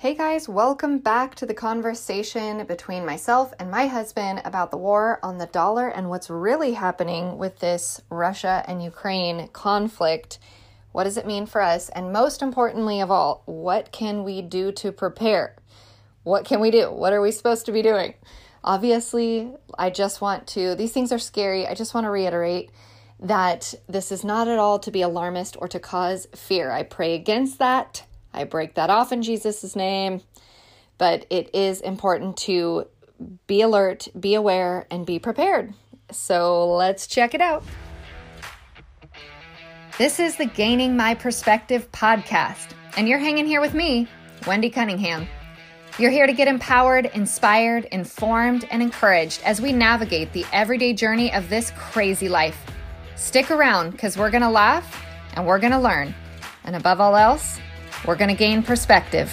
Hey guys, welcome back to the conversation between myself and my husband about the war on the dollar and what's really happening with this Russia and Ukraine conflict. What does it mean for us? And most importantly of all, what can we do to prepare? What can we do? What are we supposed to be doing? Obviously, I just want to, these things are scary. I just want to reiterate that this is not at all to be alarmist or to cause fear. I pray against that. I break that off in Jesus' name. But it is important to be alert, be aware, and be prepared. So let's check it out. This is the Gaining My Perspective podcast, and you're hanging here with me, Wendy Cunningham. You're here to get empowered, inspired, informed, and encouraged as we navigate the everyday journey of this crazy life. Stick around because we're going to laugh and we're going to learn. And above all else, we're going to gain perspective.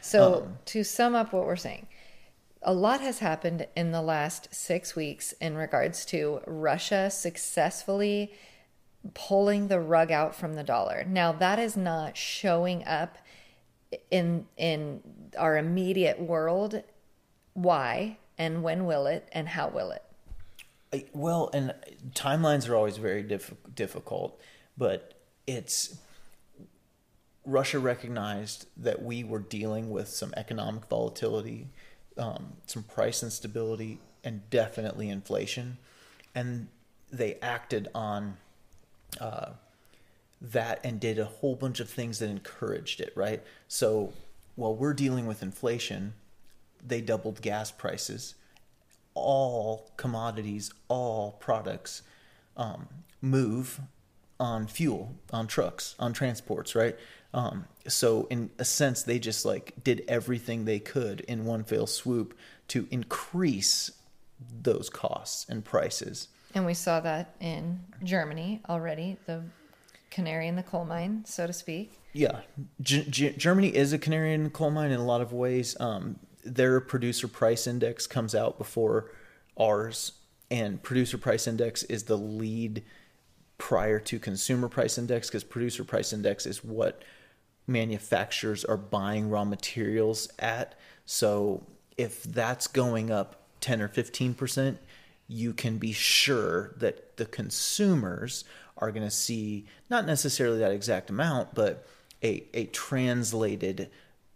So, uh-huh. to sum up what we're saying, a lot has happened in the last six weeks in regards to Russia successfully pulling the rug out from the dollar. Now, that is not showing up in in our immediate world. Why and when will it and how will it? Well, and timelines are always very diff- difficult, but it's Russia recognized that we were dealing with some economic volatility, um, some price instability, and definitely inflation, and they acted on uh, that and did a whole bunch of things that encouraged it. Right. So while we're dealing with inflation, they doubled gas prices all commodities, all products um, move on fuel, on trucks, on transports, right? Um, so in a sense, they just like did everything they could in one fell swoop to increase those costs and prices. And we saw that in Germany already, the canary in the coal mine, so to speak. Yeah, G- G- Germany is a canary in the coal mine in a lot of ways. Um, their producer price index comes out before ours, and producer price index is the lead prior to consumer price index because producer price index is what manufacturers are buying raw materials at. So if that's going up 10 or 15 percent, you can be sure that the consumers are going to see not necessarily that exact amount, but a, a translated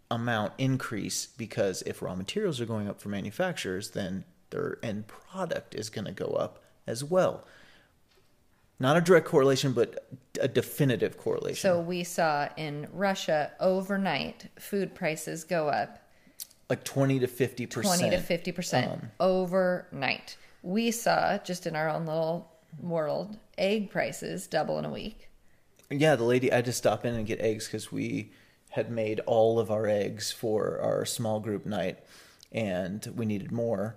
amount increase because if raw materials are going up for manufacturers, then their end product is going to go up as well. Not a direct correlation, but a definitive correlation. So we saw in Russia overnight food prices go up like 20 to 50 percent. 20 to 50 percent Um, overnight. We saw just in our own little world egg prices double in a week. Yeah, the lady, I had to stop in and get eggs because we had made all of our eggs for our small group night and we needed more.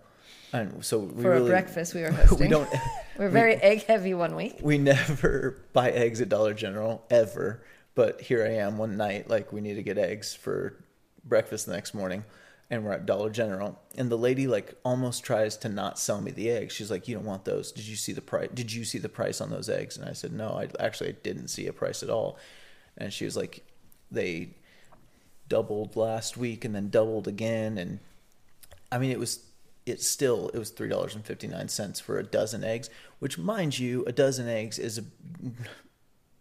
And so we For really, a breakfast we were hosting. we don't, we were very egg heavy one week. we never buy eggs at Dollar General ever. But here I am one night, like we need to get eggs for breakfast the next morning. And we're at Dollar General, and the lady like almost tries to not sell me the eggs. She's like, "You don't want those? Did you see the price? Did you see the price on those eggs?" And I said, "No, I actually I didn't see a price at all." And she was like, "They doubled last week and then doubled again." And I mean, it was it still it was three dollars and fifty nine cents for a dozen eggs, which, mind you, a dozen eggs is a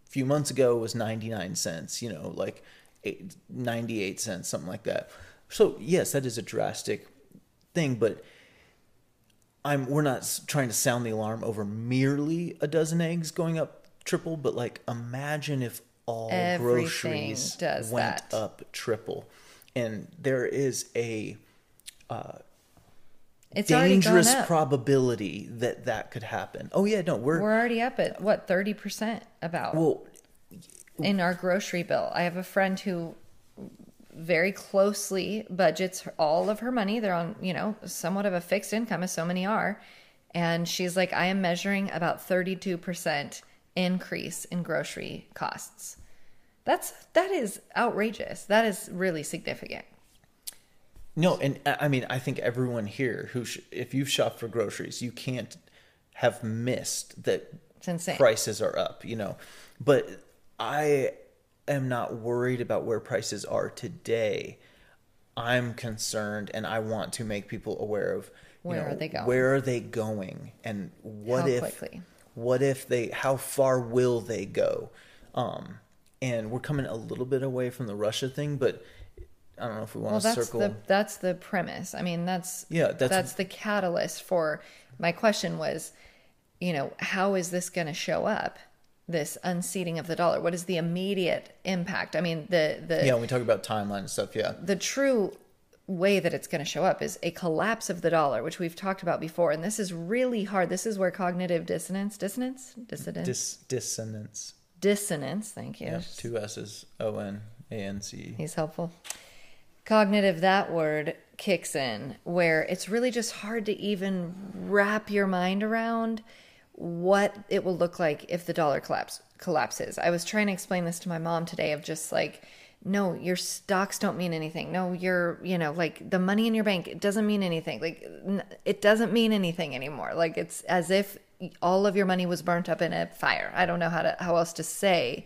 few months ago was 99 cents, you know, like eight, 98 cents, something like that. So, yes, that is a drastic thing, but I'm we're not trying to sound the alarm over merely a dozen eggs going up triple, but like imagine if all Everything groceries does went that. up triple. And there is a uh, It's dangerous probability that that could happen. Oh yeah, no, we're, We're already up at what thirty percent about well. in our grocery bill. I have a friend who very closely budgets all of her money. They're on, you know, somewhat of a fixed income, as so many are. And she's like, I am measuring about 32% increase in grocery costs. That's that is outrageous. That is really significant. No, and I I mean, I think everyone here who, sh- if you've shopped for groceries, you can't have missed that It's insane. prices are up, you know. But I am not worried about where prices are today. I'm concerned and I want to make people aware of you Where know, are they going? Where are they going? And what How if quickly? what if they how far will they go? Um and we're coming a little bit away from the Russia thing, but I don't know if we want Well, to that's circle the that's the premise. I mean, that's Yeah, that's- that's the catalyst for my question was, you know, how is this going to show up? This unseating of the dollar. What is the immediate impact? I mean, the the Yeah, when we talk about timeline and stuff, yeah. the true way that it's going to show up is a collapse of the dollar, which we've talked about before. And this is really hard. This is where cognitive dissonance, dissonance, dissonance, Dis- dissonance. dissonance. Thank you. Yeah, two S's, O N A N C E. He's helpful. Cognitive, that word kicks in where it's really just hard to even wrap your mind around what it will look like if the dollar collapse collapses. I was trying to explain this to my mom today of just like no, your stocks don't mean anything. No, your, you know, like the money in your bank, it doesn't mean anything. Like it doesn't mean anything anymore. Like it's as if all of your money was burnt up in a fire. I don't know how to how else to say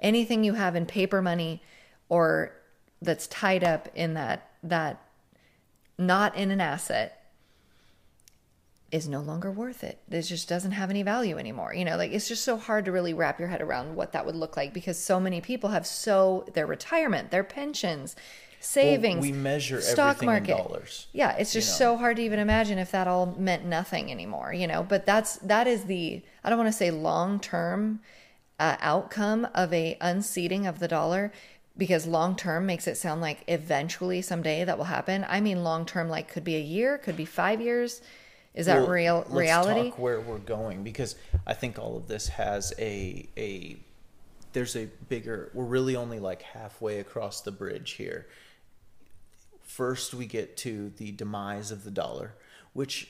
anything you have in paper money or that's tied up in that that not in an asset is no longer worth it. It just doesn't have any value anymore. You know, like it's just so hard to really wrap your head around what that would look like because so many people have so their retirement, their pensions, savings, we measure stock market. dollars, Yeah, it's just so hard to even imagine if that all meant nothing anymore, you know. But that's that is the I don't want to say long term uh, outcome of a unseating of the dollar because long term makes it sound like eventually someday that will happen. I mean long term like could be a year, could be 5 years. Is that Well, real let's reality? talk where we're going because I think all of this has a a there's a bigger we're really only like halfway across the bridge here. First we get to the demise of the dollar, which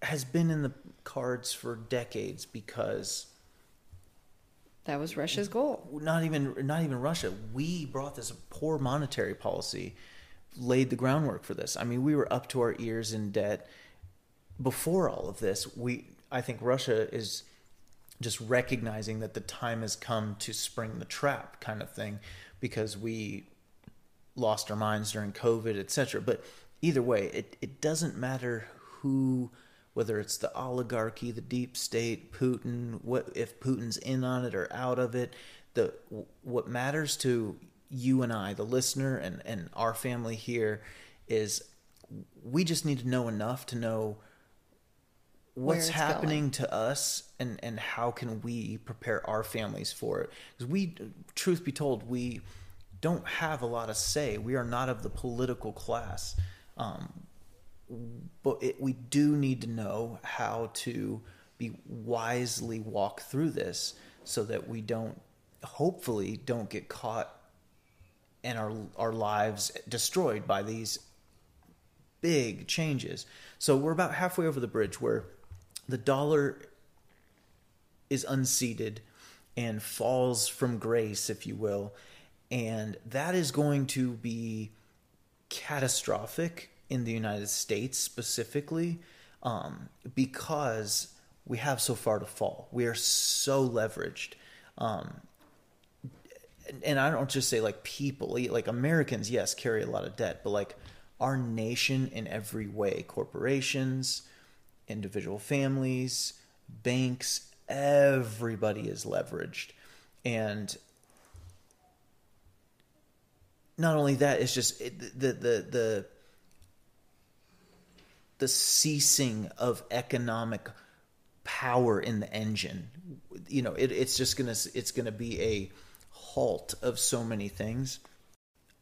has been in the cards for decades because That was Russia's goal. not even not even Russia. We brought this poor monetary policy, laid the groundwork for this. I mean, we were up to our ears in debt before all of this. We I think Russia is just recognizing that the time has come to spring the trap kind of thing because we lost our minds during COVID, etc. But either way, it, it doesn't matter who, whether it's the oligarchy, the deep state, Putin, what if Putin's in on it or out of it. The what matters to you and I, the listener, and and our family here, is we just need to know enough to know what's happening to us and and how can we prepare our families for it. Because we truth be told we don't have a lot of say. We are not of the political class. Um, but it, we do need to know how to be wisely walk through this so that we don't hopefully don't get caught and our our lives destroyed by these big changes. So we're about halfway over the bridge where the dollar is unseated and falls from grace, if you will. And that is going to be catastrophic in the United States specifically um, because we have so far to fall. We are so leveraged. Um, and- I don't just say like people, like Americans, yes, carry a lot of debt, but like our nation in every way, corporations, individual families, banks, everybody is leveraged. And not only that, it's just the the the the ceasing of economic power in the engine. You know, it, it's just gonna it's gonna be a halt of so many things.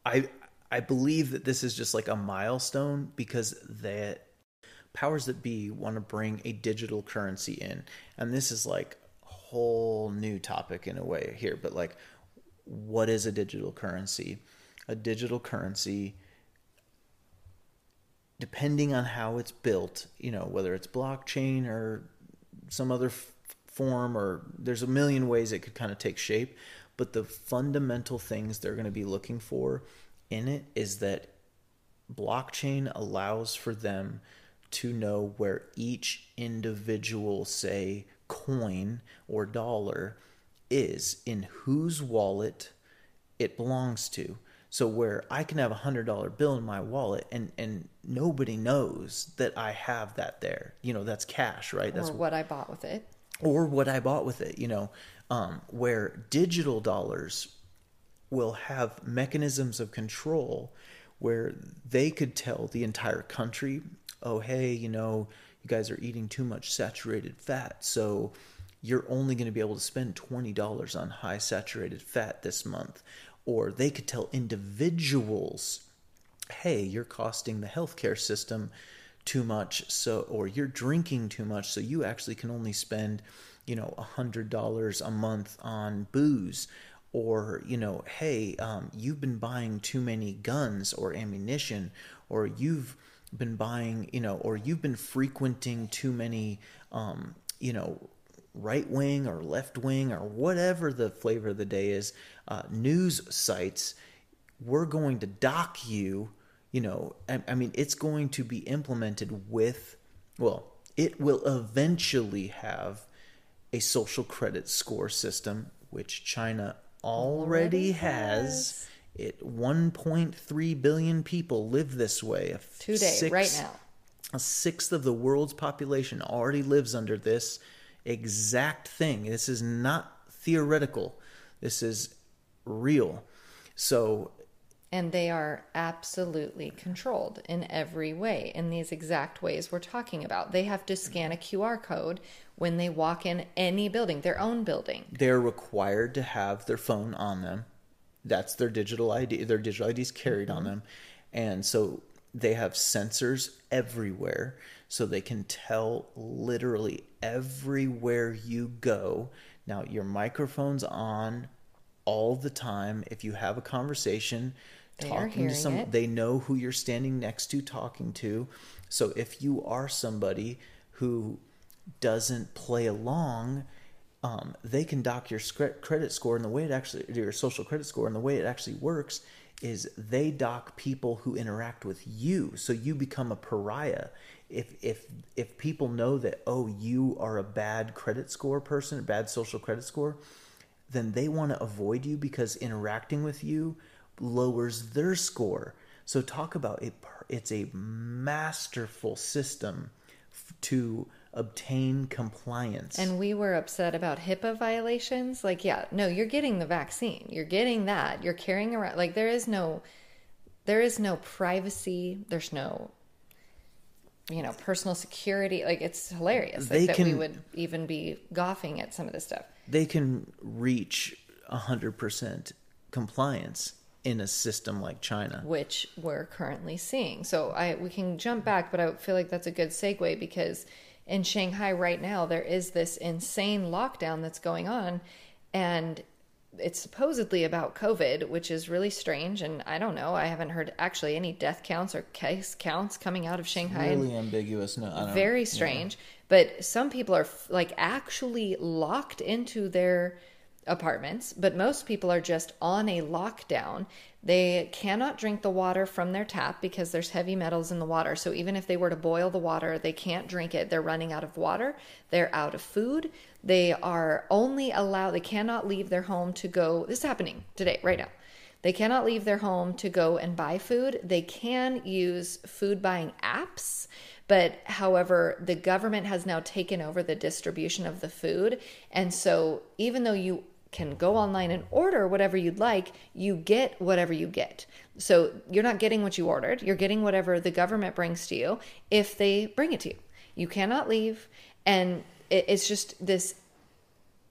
I I believe that this is just like a milestone because that powers that be want to bring a digital currency in. And this is like a whole new topic in a way here, but like, what is a digital currency? A digital currency, depending on how it's built, you know, whether it's blockchain or some other f- form, or there's a million ways it could kind of take shape. But the fundamental things they're going to be looking for in it is that blockchain allows for them to know where each individual, say, coin or dollar is, in whose wallet it belongs to. So where I can have a hundred dollar bill in my wallet and and nobody knows that I have that there. You know, that's cash, right? That's or what I bought with it. or what I bought with it, you know, um, where digital dollars will have mechanisms of control where they could tell the entire country, oh, hey, you know, you guys are eating too much saturated fat. So you're only going to be able to spend $20 on high saturated fat this month. Or they could tell individuals, hey, you're costing the healthcare system too much so or you're drinking too much so you actually can only spend you know a hundred dollars a month on booze. Or you know hey um, you've been buying too many guns or ammunition or you've been buying you know or you've been frequenting too many um, you know right wing or left wing or whatever the flavor of the day is uh, news sites we're going to dock you you know I, I mean it's going to be implemented with well it will eventually have a social credit score system which china already, has. it 1.3 billion people live this way a Today, sixth- right now. a sixth of the world's population already lives under this exact thing. This is not theoretical. This is real. So And they are absolutely controlled in every way, in these exact ways we're talking about. They have to scan a QR code when they walk in any building, their own building. they're required to have their phone on them. That's their digital ID. Their digital ID is carried on mm-hmm. them. And so they have sensors everywhere so they can tell literally everywhere you go. Now, your microphone's on all the time. If you have a conversation, They talking to some, it. they know who you're standing next to talking to. So if you are somebody who doesn't play along, um, they can dock your credit score. And the way it actually, your social credit score, and the way it actually works is they dock people who interact with you. So you become a pariah. If if if people know that oh you are a bad credit score person, a bad social credit score, then they want to avoid you because interacting with you lowers their score. So talk about it. it's a masterful system to obtain compliance. And we were upset about HIPAA violations. Like, yeah, no, you're getting the vaccine. You're getting that. You're carrying around like there is no there is no privacy. There's no you know, personal security. Like it's hilarious like, that we would even be goffing at some of this stuff. they can reach 100% compliance in a system like China. which we're currently seeing. So I we can jump back, but I feel like that's a good segue because in Shanghai right now there is this insane lockdown that's going on and it's supposedly about COVID, which is really strange and I don't know. I haven't heard actually any death counts or case counts coming out of Shanghai. Really ambiguous. No, I don't Very yeah. strange. But some people are like actually locked into their apartments, but most people are just on a lockdown. They cannot drink the water from their tap because there's heavy metals in the water. So even if they were to boil the water, they can't drink it. They're running out of water. They're out of food. They are only allowed, they cannot leave their home to go. This is happening today, right now. They cannot leave their home to go and buy food. They can use food buying apps, but however, the government has now taken over the distribution of the food. And so, even though you can go online and order whatever you'd like, you get whatever you get. So, you're not getting what you ordered, you're getting whatever the government brings to you if they bring it to you. You cannot leave. And it- it's just this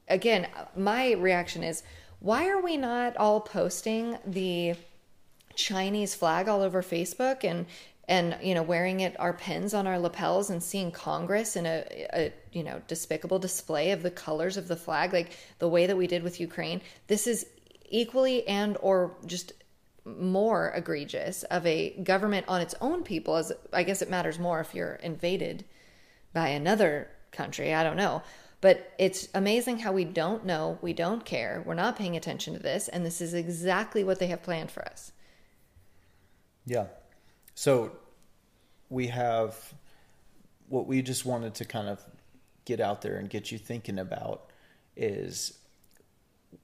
again, my reaction is why are we not all posting the Chinese flag all over Facebook and and you know wearing it our pins on our lapels and seeing congress in a, a you know despicable display of the colors of the flag like the way that we did with ukraine? This is equally and or just more egregious of a government on its own people as i guess it matters more if you're invaded by another country i don't know but it's amazing how we don't know we don't care we're not paying attention to this and this is exactly what they have planned for us Yeah. So we have what we just wanted to kind of get out there and get you thinking about is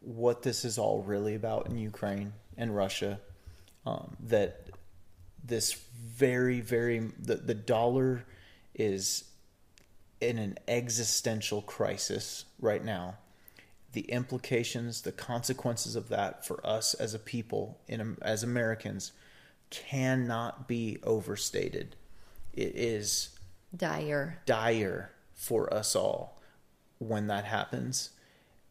what this is all really about in Ukraine and Russia. Um, that this very, very, the, the dollar is in an existential crisis right now. The implications, the consequences of that for us as a people, in, as Americans, cannot be overstated. It is dire dire for us all when that happens.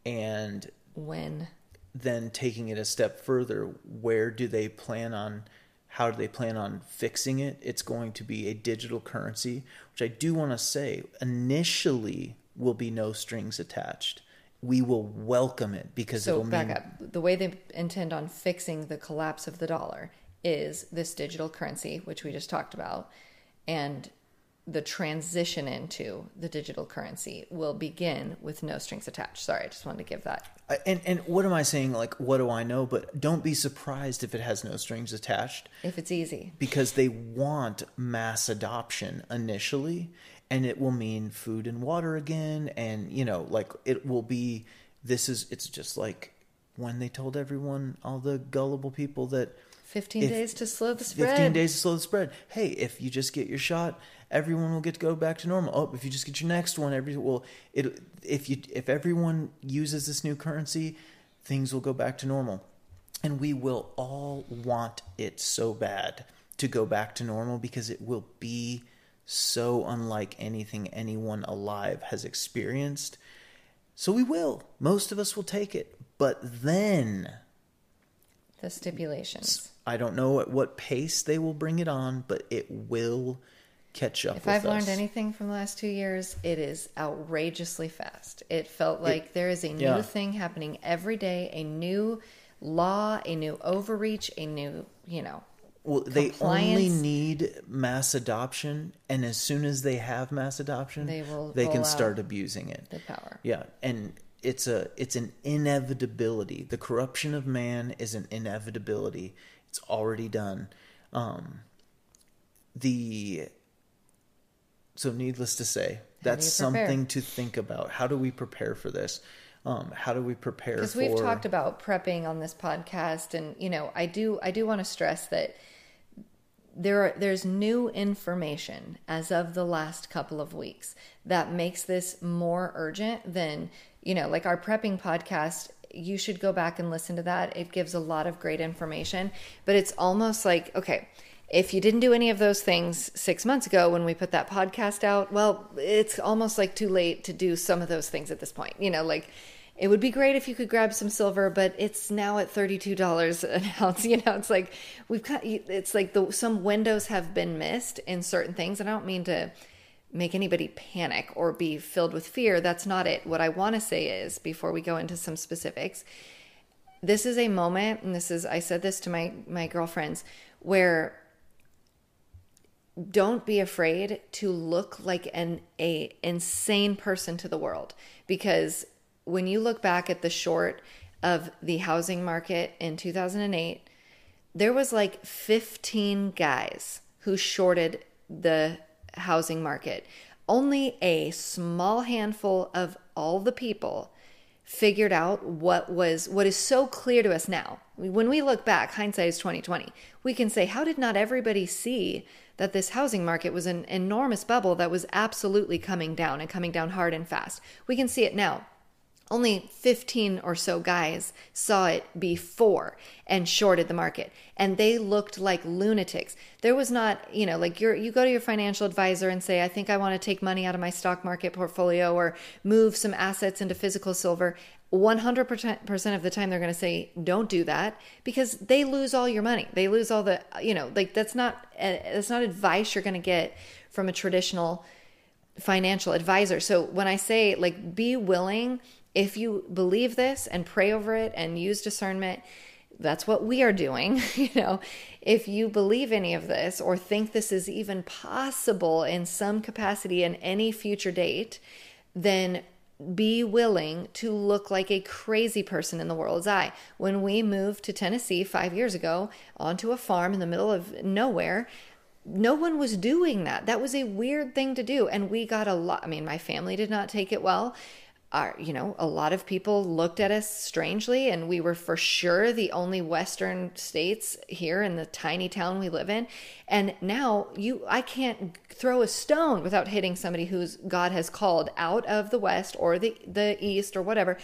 And when then taking it a step further, where do they plan on? How do they plan on fixing it? It's going to be a digital currency, which I do want to say initially will be no strings attached. We will welcome it because So it'll back mean up. The way they intend on fixing the collapse of the dollar is this digital currency, which we just talked about, and the transition into the digital currency will begin with no strings attached. Sorry, I just wanted to give that. And and what am I saying? Like, what do I know? But don't be surprised if it has no strings attached, If it's easy, because they want mass adoption initially, and it will mean food and water again, and you know, like it will be. This is. It's just like when they told everyone, all the gullible people, that 15 If- days to slow the spread. 15 days to slow the spread. Hey, if you just get your shot, everyone will get to go back to normal. Oh, if you just get your next one, every well, it if you if everyone uses this new currency, things will go back to normal. And we will all want it so bad to go back to normal because it will be so unlike anything anyone alive has experienced. So we will. Most of us will take it. But then The stipulations. I don't know at what pace they will bring it on, but it will catch up. If I've learned anything from the last two years, it is outrageously fast. It felt like there is a new yeah. thing happening every day, a new law, a new overreach, a new, you know, well, they only need mass adoption, and as soon as they have mass adoption, They will they can start abusing it. the power. Yeah, and it's a it's an inevitability. The corruption of man is an inevitability. It's already done. Um, the so needless to say, that's something to think about. How do we prepare for this? Um, how do we prepare because for? we've talked about prepping on this podcast and you know i do i do want to stress that there are, there's new information as of the last couple of weeks that makes this more urgent than you know like our prepping podcast you should go back and listen to that it gives a lot of great information but it's almost like okay if you didn't do any of those things six months ago when we put that podcast out, well, it's almost like too late to do some of those things at this point. You know, like it would be great if you could grab some silver, but it's now at $32 an ounce. You know, it's like we've got, it's like the, some windows have been missed in certain things. And I don't mean to make anybody panic or be filled with fear. That's not it. What I want to say is before we go into some specifics, this is a moment, and this is, I said this to my, my girlfriends, where don't be afraid to look like an a insane person to the world. Because when you look back at the short of the housing market in 2008 there was like 15 guys who shorted the housing market. Only a small handful of all the people figured out what was what is so clear to us now. When we look back hindsight is 2020 we can say how did not everybody see that this housing market was an enormous bubble that was absolutely coming down and coming down hard and fast? We can see it now only 15 or so guys saw it before and shorted the market. And they looked like lunatics. There was not you know like you you go to your financial advisor and say i think i want to take money out of my stock market portfolio or move some assets into physical silver. 100% of the time they're going to say don't do that because they lose all your money. They lose all the you know like that's not uh, that's not advice you're going to get from a traditional financial advisor. So when i say like be willing if you believe this and pray over it and use discernment, that's what we are doing. you know, if you believe any of this or think this is even possible in some capacity in any future date, then be willing to look like a crazy person in the world's eye. When we moved to Tennessee five years ago onto a farm in the middle of nowhere, no one was doing that. That was a weird thing to do. And we got a lot. I mean, my family did not take it well our, you know, a lot of people looked at us strangely, and we were for sure the only Western states here in the tiny town we live in. And now you, I can't throw a stone without hitting somebody who's God has called out of the West or the the East or whatever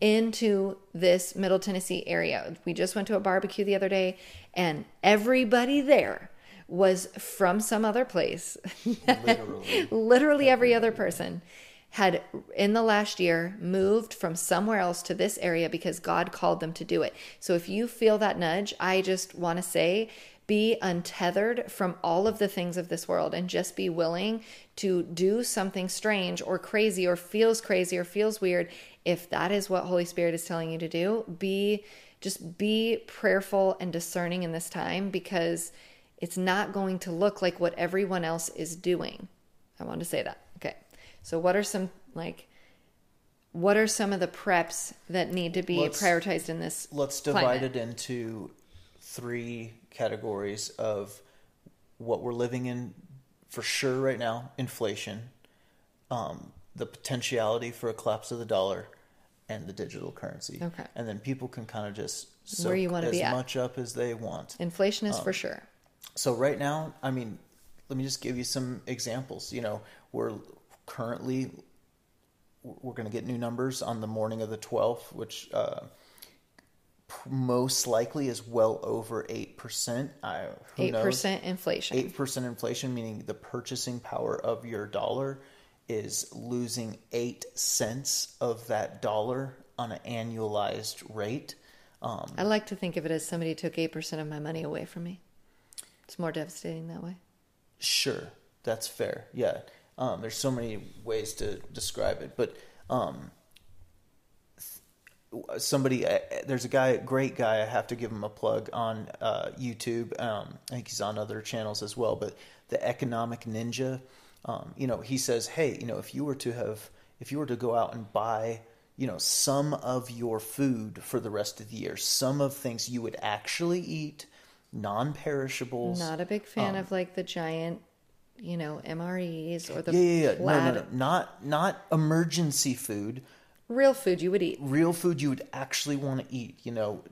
into this Middle Tennessee area. We just went to a barbecue the other day, and everybody there was from some other place. Literally, literally every other person had in the last year moved from somewhere else to this area because God called them to do it. So if you feel that nudge, I just want to say be untethered from all of the things of this world and just be willing to do something strange or crazy or feels crazy or feels weird. If that is what Holy Spirit is telling you to do, be just be prayerful and discerning in this time because it's not going to look like what everyone else is doing. I want to say that. So, what are some like what are some of the preps that need to be let's, prioritized in this? Let's divide climate? it into three categories of what we're living in for sure right now inflation, um, the potentiality for a collapse of the dollar, and the digital currency. Okay. And then people can kind of just Where you want to as be much up as they want. Inflation is um, for sure. So right now, I mean, let me just give you some examples. You know, we're currently we're going to get new numbers on the morning of the 12th, which uh, most likely is well over 8%. I, 8% knows? inflation. 8% inflation, meaning the purchasing power of your dollar is losing 8 cents of that dollar on an annualized rate. Um, I like to think of it as somebody took 8% of my money away from me. It's more devastating that way. Sure, that's fair. Yeah. Um, there's so many ways to describe it, but um, somebody, uh, there's a guy, great guy. I have to give him a plug on uh, YouTube. Um, I think he's on other channels as well. But the Economic Ninja, um, you know, he says, hey, you know, if you were to have, if you were to go out and buy you know some of your food for the rest of the year some of things you would actually eat non-perishables not a big fan um, of like the giant you know, MREs or the yeah, yeah, yeah. No, no, no, not not emergency food. Real food you would eat. Real food you would actually want to eat. You know,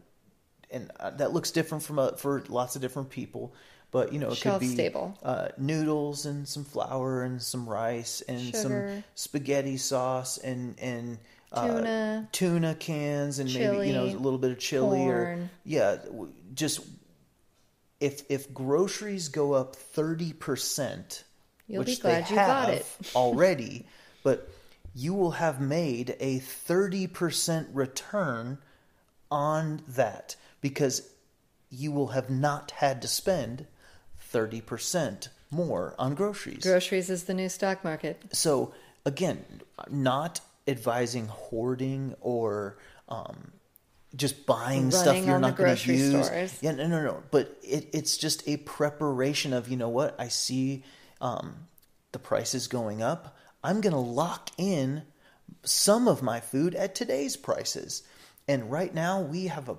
and uh, that looks different from a, for lots of different people. But you know, it Shelf could be stable. Uh, noodles and some flour and some rice and Sugar. some spaghetti sauce and and uh, tuna, tuna cans and chili, maybe you know a little bit of chili corn. or yeah, just if if groceries go up 30%, You'll which they have already, but you will have made a 30% return on that because you will have not had to spend 30% more on groceries. Groceries is the new stock market. So, again, not advising hoarding or um, just buying stuff you're not going to use. Stores. Yeah, no, no, no. But it, it's just a preparation of you know what I see um, the prices going up. I'm going to lock in some of my food at today's prices. And right now we have a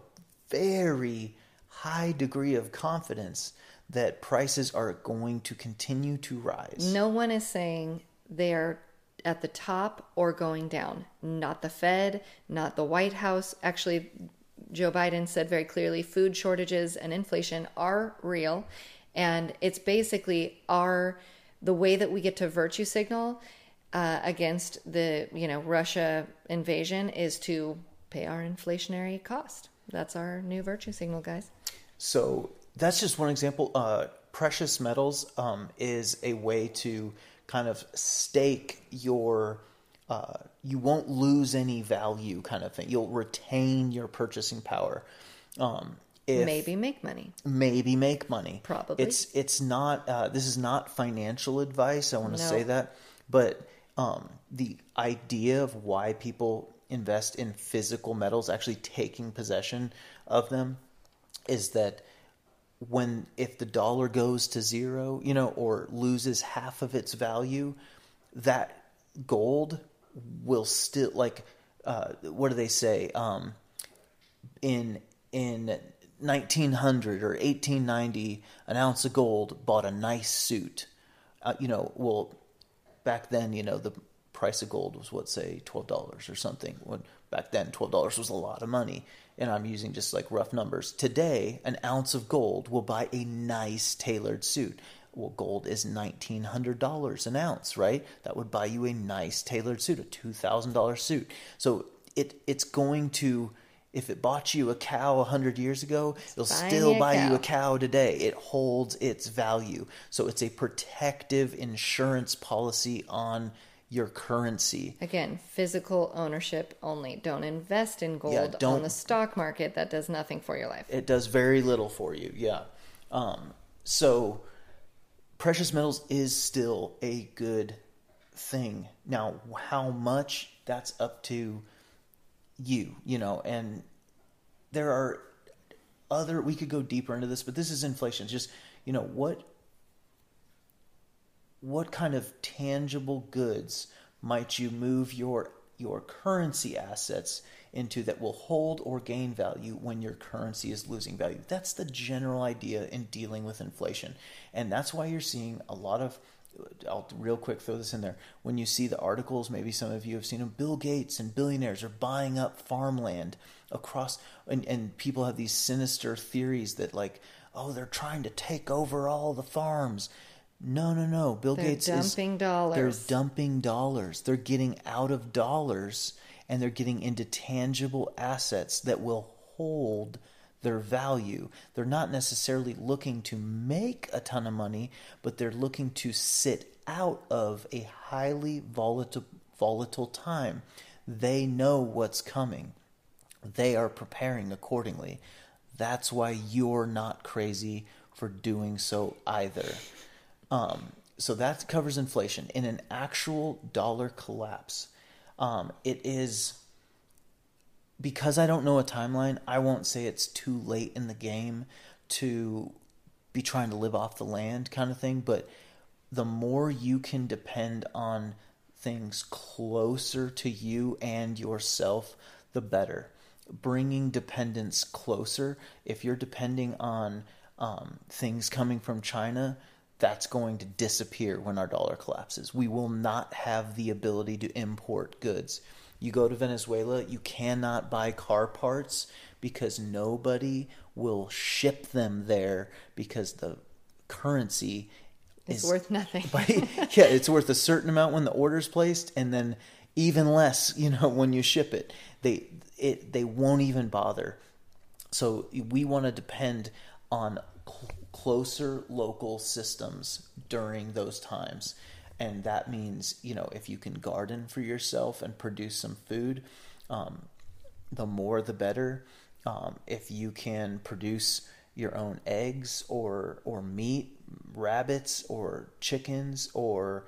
very high degree of confidence that prices are going to continue to rise. No one is saying they are at the top or going down. Not the Fed, not the White House. Actually, Joe Biden said very clearly food shortages and inflation are real. And it's basically our the way that we get to virtue signal uh, against the you know Russia invasion is to pay our inflationary cost. That's our new virtue signal, guys. So that's just one example. Uh, precious metals um, is a way to kind of stake your. Uh, you won't lose any value, kind of thing. You'll retain your purchasing power. Um, if, maybe make money. maybe make money. Probably. It's it's not. Uh, this is not financial advice. I want to No. say that, but um, the idea of why people invest in physical metals, actually taking possession of them, is that when if the dollar goes to zero, you know, or loses half of its value, that gold will still like. Uh, what do they say? Um, in in 1900 or 1890 an ounce of gold bought a nice suit uh, you know well back then you know the price of gold was what say $12 or something when back then $12 was a lot of money and i'm using just like rough numbers. Today an ounce of gold will buy a nice tailored suit. Well gold is $1900 an ounce right? That would buy you a nice tailored suit a $2000 suit. So it it's going to if it bought you a cow a hundred years ago, it'll buying still buy you a cow today. It holds its value. So it's a protective insurance policy on your currency. Again, physical ownership only. Don't invest in gold don't- on the stock market. That does nothing for your life. It does very little for you. Yeah. Um, so precious metals is still a good thing. Now, how much? That's up to you, you know, and there are other we could go deeper into this, but this is inflation. It's just, you know, what what kind of tangible goods might you move your your currency assets into that will hold or gain value when your currency is losing value that's the general idea in dealing with inflation and that's why you're seeing a lot of I'll real quick throw this in there. When you see the articles, maybe some of you have seen them. Bill Gates and billionaires are buying up farmland across, and, and people have these sinister theories that like, oh, they're trying to take over all the farms. No, no, no. Bill They're Gates is dumping dollars. They're dumping dollars. They're getting out of dollars and they're getting into tangible assets that will hold their value. They're not necessarily looking to make a ton of money, but they're looking to sit out of a highly volatile volatile time. They know what's coming. They are preparing accordingly. That's why you're not crazy for doing so either. Um, so that covers inflation. In an actual dollar collapse, um, it is because I don't know a timeline. I won't say it's too late in the game to be trying to live off the land, kind of thing. But the more you can depend on things closer to you and yourself, the better. Bringing dependence closer. If you're depending on um, things coming from China, that's going to disappear when our dollar collapses. We will not have the ability to import goods. You go to Venezuela, you cannot buy car parts because nobody will ship them there because the currency It's is worth nothing. yeah, it's worth a certain amount when the order's placed, and then even less, you know, when you ship it. They it they won't even bother. So we want to depend on closer local systems during those times. And that means, you know, if you can garden for yourself and produce some food, um, the more the better. Um, if you can produce your own eggs or or meat, rabbits or chickens or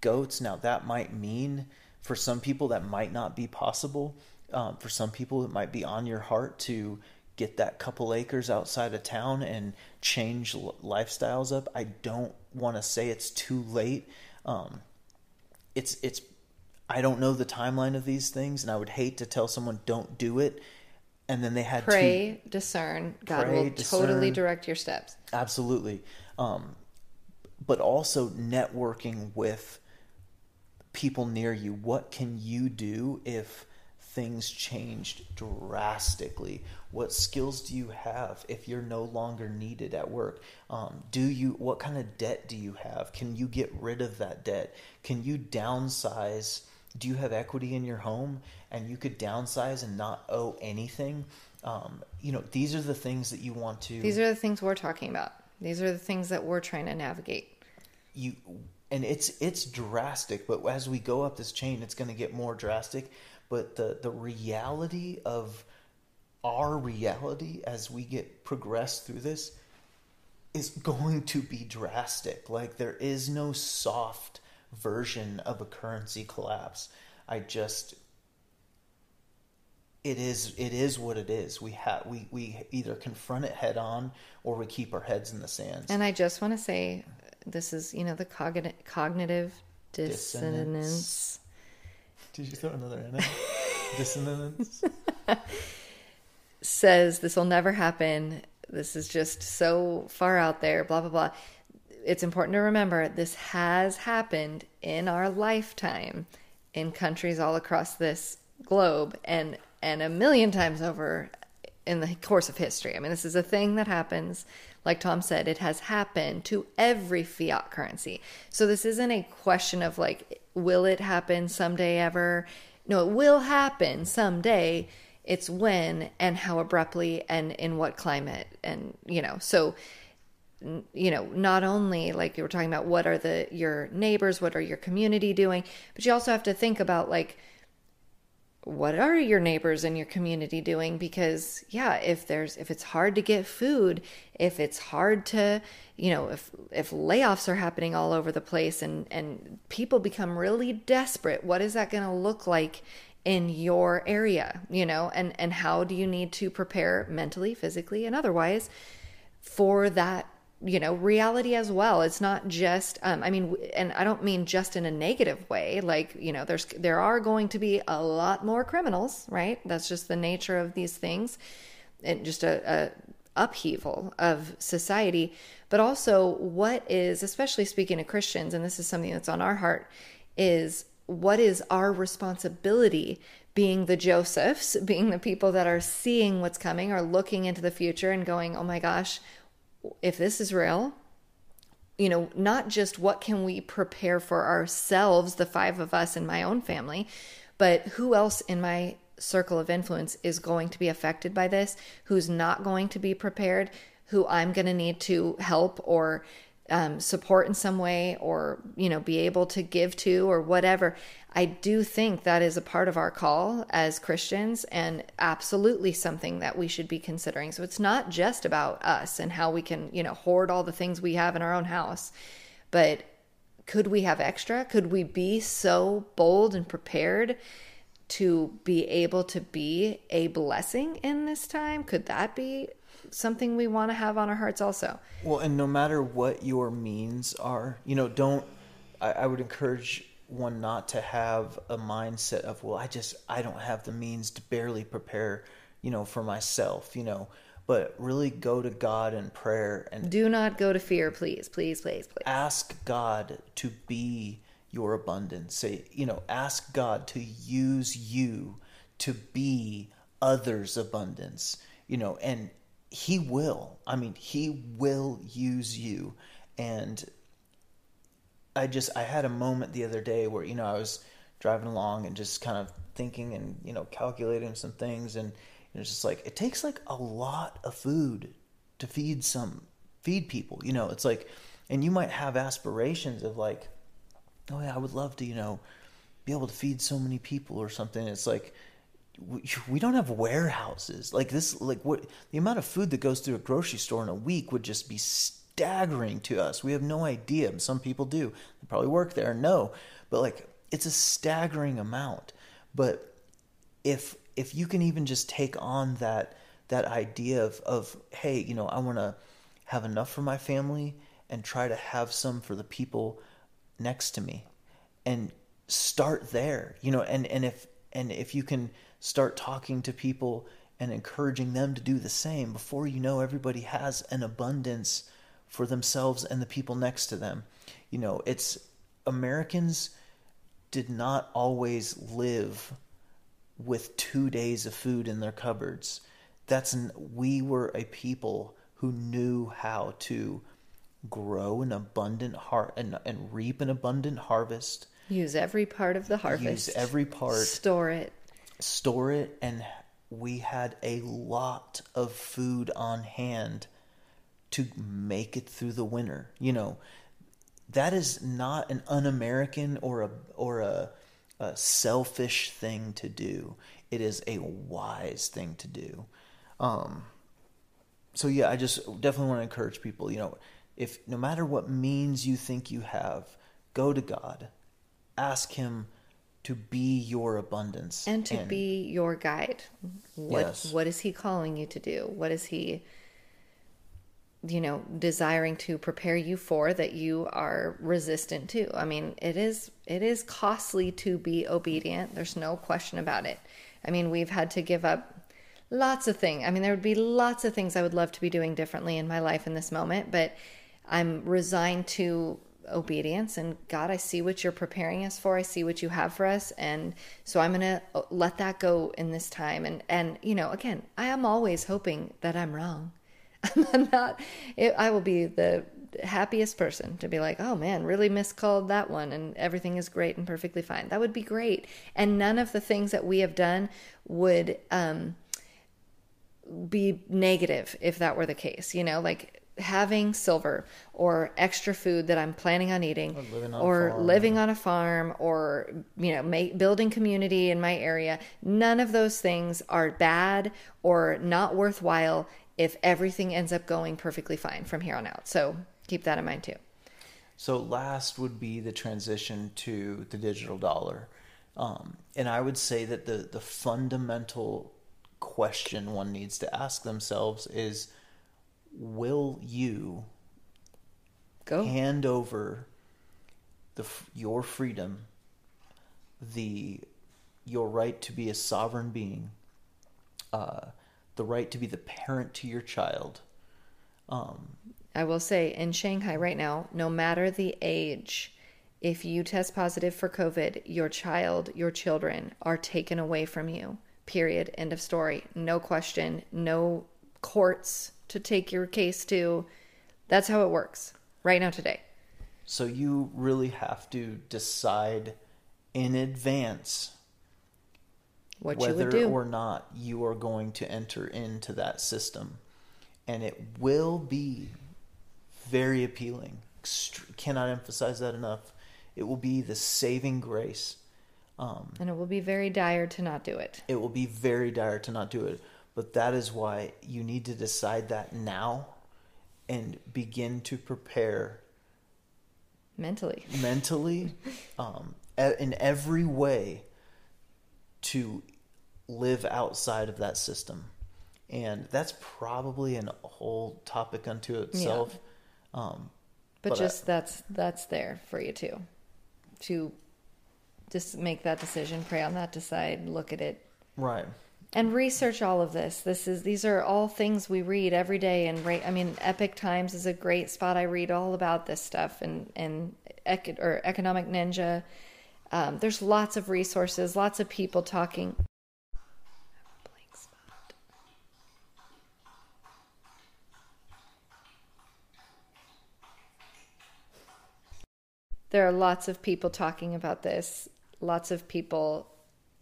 goats, now that might mean for some people that might not be possible. Um, for some people, it might be on your heart to get that couple acres outside of town and change lifestyles up. I don't want to say it's too late. Um, it's it's I don't know the timeline of these things, and I would hate to tell someone don't do it, and then they had to Pray, discern. God Pray, will totally direct your steps. absolutely, um, but also networking with people near you. What can you do if things changed drastically. What skills do you have if you're no longer needed at work? Um, do you what kind of debt do you have? Can you get rid of that debt? Can you downsize? Do you have equity in your home and you could downsize and not owe anything? Um, you know, these are the things that you want to. These are the things we're talking about. These are the things that we're trying to navigate. You and it's it's drastic, but as we go up this chain, it's going to get more drastic. But the the reality of our reality as we get progressed through this is going to be drastic. Like there is no soft version of a currency collapse. I just it is it is what it is. We have we we either confront it head on or we keep our heads in the sand. And I just want to say this is, you know, the cognitive cognitive dissonance. dissonance. Did you throw another in it? dissonance says this will never happen. This is just so far out there, blah blah blah. It's important to remember this has happened in our lifetime in countries all across this globe and and a million times over in the course of history. I mean, this is a thing that happens. Like Tom said, it has happened to every fiat currency. So this isn't a question of like, will it happen someday ever? No, it will happen someday. It's when and how abruptly and in what climate. And, you know, so you know not only like you were talking about what are the your neighbors what are your community doing but you also have to think about like what are your neighbors and your community doing because yeah if there's if it's hard to get food if it's hard to you know if if layoffs are happening all over the place and and people become really desperate what is that going to look like in your area you know and and how do you need to prepare mentally physically and otherwise for that you know reality as well? It's not just um, i mean and i don't mean just in a negative way like you know there's there are going to be a lot more criminals right? That's just the nature of these things and just a, a upheaval of society. But also what is especially speaking to christians and this is something that's on our heart is what is our responsibility being the josephs being the people that are seeing what's coming or looking into the future and going oh my gosh if this is real, you know, not just what can we prepare for ourselves, the five of us in my own family, but who else in my circle of influence is going to be affected by this, who's not going to be prepared, who I'm going to need to help or um, support in some way or you know be able to give to or whatever i do think that is a part of our call as christians and absolutely something that we should be considering. So it's not just about us and how we can you know hoard all the things we have in our own house but could we have extra? Could we be so bold and prepared to be able to be a blessing in this time? Could that be something we want to have on our hearts also. Well, and no matter what your means are, you know, don't, I, I would encourage one not to have a mindset of, well, I just, I don't have the means to barely prepare, you know, for myself, you know, but really go to God in prayer and do not go to fear, please, please, please, please. Ask God to be your abundance. Say, you know, ask God to use you to be others' abundance, you know, and he will. I mean, he will use you. And I just, I had a moment the other day where, you know, I was driving along and just kind of thinking and, you know, calculating some things. And it's just like, it takes like a lot of food to feed some, feed people, you know, it's like, and you might have aspirations of like, oh yeah, I would love to, you know, be able to feed so many people or something. It's like, we, don't have warehouses. Like this like what the amount of food that goes through a grocery store in a week would just be staggering to us. We have no idea some people do. They probably work there no. But like it's a staggering amount. But if if you can even just take on that that idea of of hey you know i want to have enough for my family and try to have some for the people next to me and start there you know and and if and if you can start talking to people and encouraging them to do the same, before you know, everybody has an abundance for themselves and the people next to them. You know, it's Americans did not always live with two days of food in their cupboards. That's an, we were a people who knew how to grow an abundant heart and, and reap an abundant harvest. Use every part of the harvest. Use every part. Store it. Store it, and we had a lot of food on hand to make it through the winter. You know, that is not an un-American or a or a, a selfish thing to do. It is a wise thing to do. Um, so yeah, I just definitely want to encourage people. You know, if no matter what means you think you have, go to God, ask Him to be your abundance and to be your guide. What Yes. what is he calling you to do? What is he you know desiring to prepare you for that you are resistant to? I mean, it is it is costly to be obedient. There's no question about it. I mean, we've had to give up lots of things. I mean, there would be lots of things I would love to be doing differently in my life in this moment, but I'm resigned to obedience and God, I see what you're preparing us for. I see what you have for us and so I'm going to let that go in this time and and you know, again, I am always hoping that I'm wrong. I'm not it, I will be the happiest person to be like, "Oh man, really miscalled that one and everything is great and perfectly fine." That would be great. And none of the things that we have done would um be negative if that were the case. You know, like having silver or extra food that I'm planning on eating living on a or farm. living on a farm or you know ma- building community in my area none of those things are bad or not worthwhile if everything ends up going perfectly fine from here on out. So keep that in mind too. So last would be the transition to the digital dollar, um, and I would say that the the fundamental question one needs to ask themselves is, will you go hand over the your freedom, the your right to be a sovereign being, uh, the right to be the parent to your child, I will say in Shanghai right now, no matter the age, if you test positive for COVID, your child, your children are taken away from you. Period. End of story. No question. No courts to take your case to. That's how it works right now today. So you really have to decide in advance What you whether or not you are going to enter into that system. And it will be very appealing. Cannot emphasize that enough. It will be the saving grace. Um, and it will be very dire to not do it. it will be very dire to not do it. But that is why you need to decide that now and begin to prepare Mentally. mentally, um, in every way, to live outside of that system, and that's probably an whole topic unto itself. Um, But, But I- just that's that's there for you too. To just make that decision, pray on that, decide, look at it, right. And research all of this. This is these are all things we read every day, and. I mean, Epoch Times is a great spot. I read all about this stuff, and and ec- or Economic Ninja. Um, there's lots of resources, lots of people talking. There are lots of people talking about this, lots of people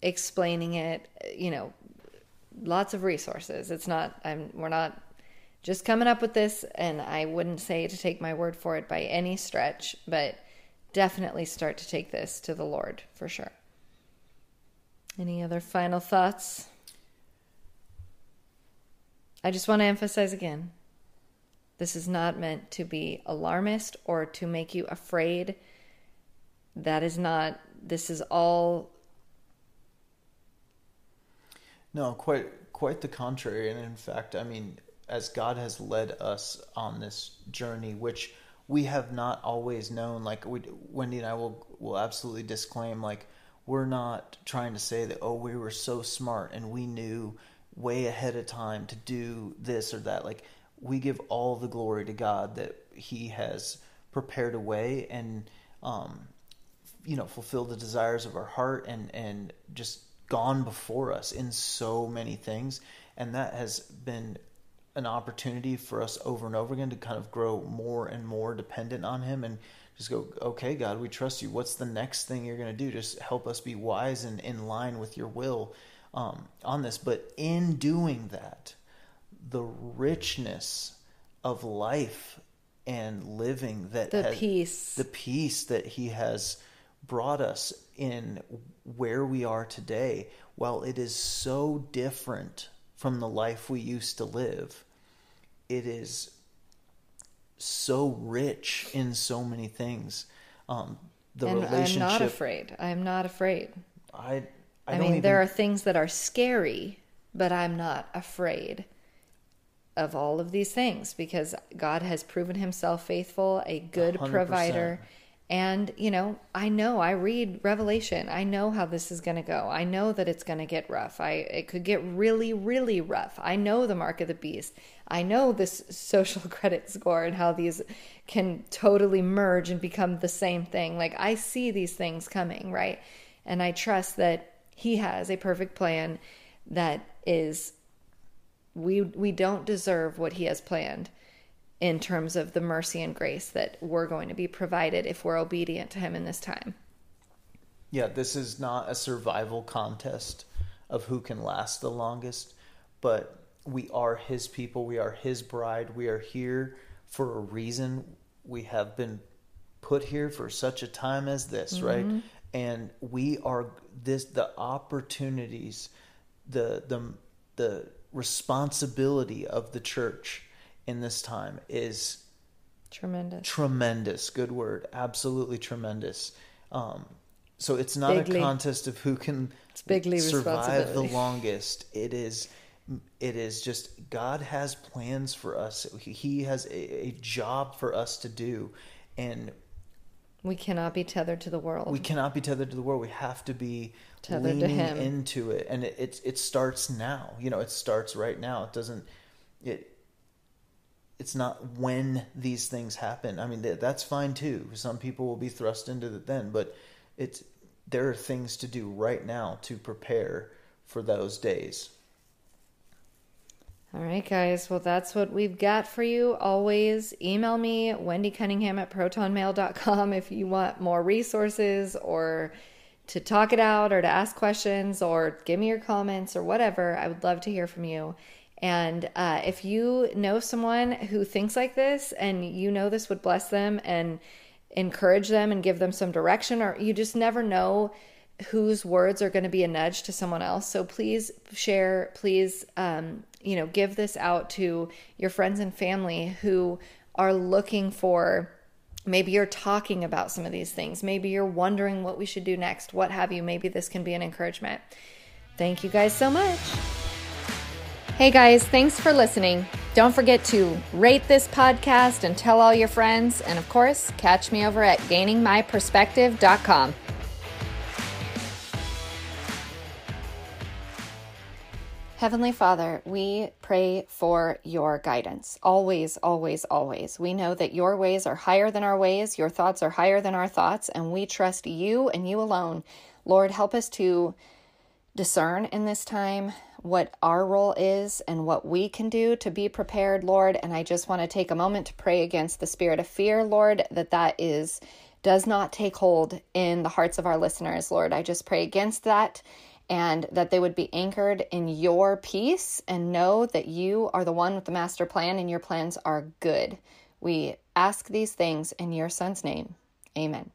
explaining it, you know, lots of resources. It's not I'm we're not just coming up with this and I wouldn't say to take my word for it by any stretch, but definitely start to take this to the Lord for sure. Any other final thoughts? I just want to emphasize again this is not meant to be alarmist or to make you afraid. That is not, this is all, No, quite quite the contrary. And in fact, I mean, as God has led us on this journey, which we have not always known, like we, Wendy and I will will absolutely disclaim, like we're not trying to say that oh we were so smart and we knew way ahead of time to do this or that. Like we give all the glory to God that He has prepared a way and um, you know fulfill the desires of our heart and and just gone before us in so many things, and that has been an opportunity for us over and over again to kind of grow more and more dependent on Him and just go, okay, God, we trust you. What's the next thing you're going to do? Just help us be wise and in line with your will um, on this. But in doing that, the richness of life and living that the has, peace the peace that he has brought us in where we are today while it is so different from the life we used to live it is so rich in so many things um, the and relationship i'm not afraid i'm not afraid i i, i, mean even, there are things that are scary but i'm not afraid of all of these things because God has proven himself faithful, a good 100%. provider. And, you know, I know I read Revelation. I know how this is going to go. I know that it's going to get rough. I it could get really really rough. I know the mark of the beast. I know this social credit score and how these can totally merge and become the same thing. Like I see these things coming, right? And I trust that he has a perfect plan that is we we don't deserve what he has planned in terms of the mercy and grace that we're going to be provided if we're obedient to him in this time. Yeah, this is not a survival contest of who can last the longest, but we are his people, we are his bride, we are here for a reason. We have been put here for such a time as this, mm-hmm. right? And we are this the opportunities, the the the responsibility of the church in this time is tremendous. Tremendous. Good word. Absolutely tremendous. Um, so it's not bigly. a contest of who can survive the longest. It is it is just God has plans for us. He has a, a job for us to do and we cannot be tethered to the world. We cannot be tethered to the world. We have to be tethered leaning to him. into it, and it, it it starts now. You know, it starts right now. It doesn't. It. It's not when these things happen. I mean, that's fine too. Some people will be thrust into it then, but it's there are things to do right now to prepare for those days. All right, guys. Well, that's what we've got for you. Always email me, Wendy Cunningham at protonmail.com, if you want more resources or to talk it out or to ask questions or give me your comments or whatever. I would love to hear from you. And uh, if you know someone who thinks like this and you know this would bless them and encourage them and give them some direction, or you just never know whose words are going to be a nudge to someone else. So please share, please um, you know, give this out to your friends and family who are looking for maybe you're talking about some of these things. Maybe you're wondering what we should do next, what have you. Maybe this can be an encouragement. Thank you guys so much. Hey guys, thanks for listening. Don't forget to rate this podcast and tell all your friends. And of course, catch me over at gainingmyperspective.com. Heavenly Father, we pray for your guidance. Always, always, always. We know that your ways are higher than our ways, your thoughts are higher than our thoughts, and we trust you and you alone. Lord, help us to discern in this time what our role is and what we can do to be prepared, Lord. And I just want to take a moment to pray against the spirit of fear, Lord, that that is does not take hold in the hearts of our listeners, Lord. I just pray against that and that they would be anchored in your peace and know that you are the one with the master plan and your plans are good. We ask these things in your son's name. Amen.